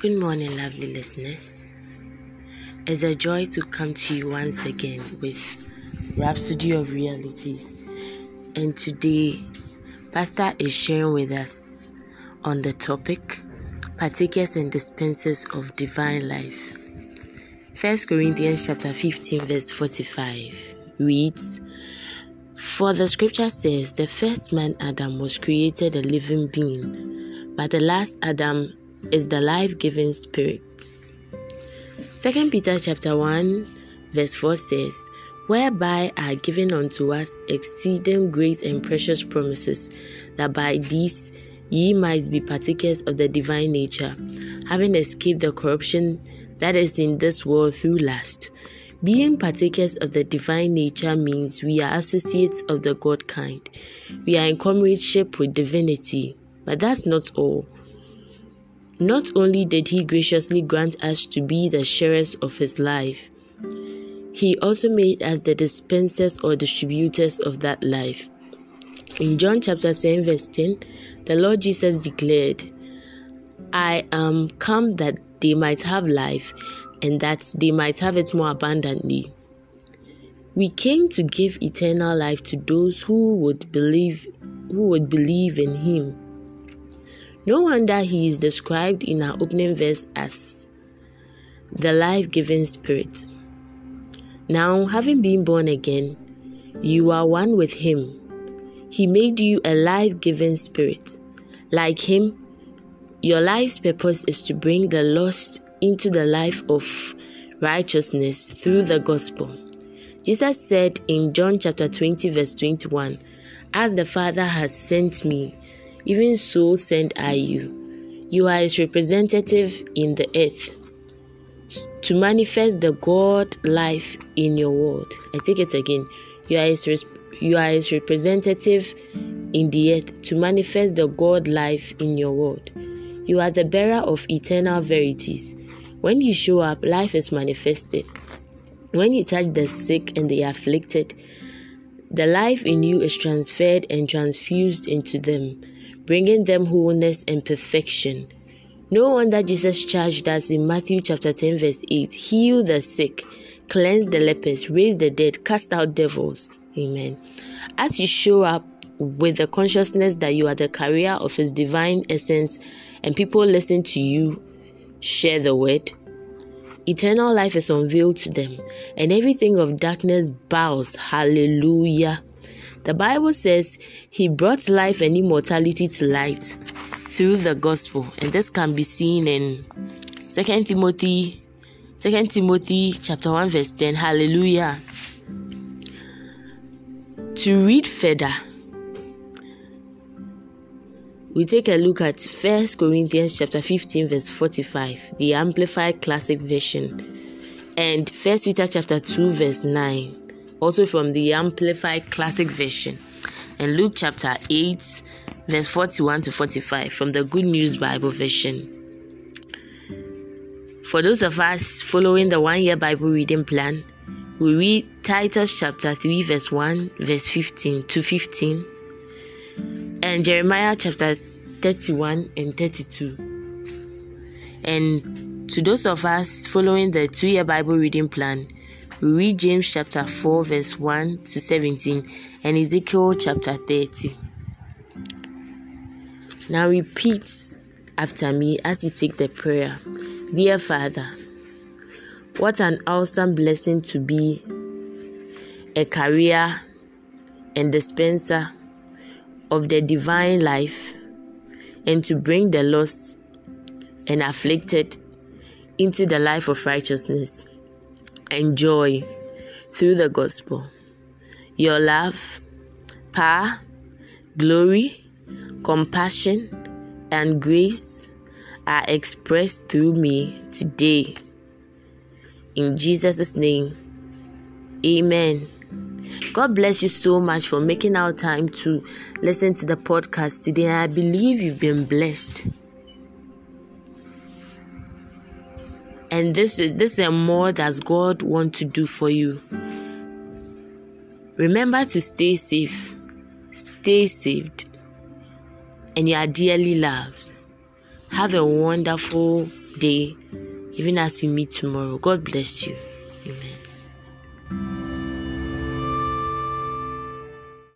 Good morning, lovely listeners. It's a joy to come to you once again with Rhapsody of Realities. And today, Pastor is sharing with us on the topic Partakers and Dispensers of Divine Life. 1 Corinthians chapter 15, verse 45 reads, For the scripture says, The first man Adam was created a living being, but the last Adam is the life-giving spirit. Second Peter chapter 1 verse 4 says, Whereby are given unto us exceeding great and precious promises, that by these ye might be partakers of the divine nature, having escaped the corruption that is in this world through lust. Being partakers of the divine nature means we are associates of the God kind. We are in comradeship with divinity. But that's not all. Not only did He graciously grant us to be the sharers of His life, He also made us the dispensers or distributors of that life. In John chapter 7, verse 10, the Lord Jesus declared, I am come that they might have life and that they might have it more abundantly. We came to give eternal life to those who would believe who would believe in him. No wonder he is described in our opening verse as the life giving spirit. Now, having been born again, you are one with him. He made you a life giving spirit. Like him, your life's purpose is to bring the lost into the life of righteousness through the gospel. Jesus said in John chapter 20, verse 21, As the Father has sent me, even so send I you. You are his representative in the earth to manifest the God life in your world. I take it again. You are his, you are his representative in the earth to manifest the God life in your world. You are the bearer of eternal verities. When you show up, life is manifested. When you touch the sick and the afflicted, the life in you is transferred and transfused into them bringing them wholeness and perfection. No wonder Jesus charged us in Matthew chapter 10, verse 8 heal the sick, cleanse the lepers, raise the dead, cast out devils. Amen. As you show up with the consciousness that you are the carrier of His divine essence and people listen to you share the word, eternal life is unveiled to them and everything of darkness bows. Hallelujah. The Bible says he brought life and immortality to light through the gospel, and this can be seen in Second Timothy, Second Timothy chapter 1, verse 10. Hallelujah. To read further, we take a look at First Corinthians chapter 15, verse 45, the Amplified Classic Version, and First Peter chapter 2, verse 9 also from the Amplified Classic Version, and Luke chapter 8, verse 41 to 45 from the Good News Bible Version. For those of us following the one year Bible reading plan, we read Titus chapter 3, verse 1, verse 15 to 15, and Jeremiah chapter 31 and 32. And to those of us following the two year Bible reading plan, read James chapter 4, verse 1 to 17, and Ezekiel chapter 30. Now repeat after me as you take the prayer. Dear Father, what an awesome blessing to be a carrier and dispenser of the divine life and to bring the lost and afflicted into the life of righteousness and joy through the gospel. Your love, power, glory, compassion, and grace are expressed through me today. In Jesus' name, amen. God bless you so much for making our time to listen to the podcast today. I believe you've been blessed. And this is this and more that God want to do for you. Remember to stay safe, stay saved, and you are dearly loved. Have a wonderful day, even as we meet tomorrow. God bless you. Amen.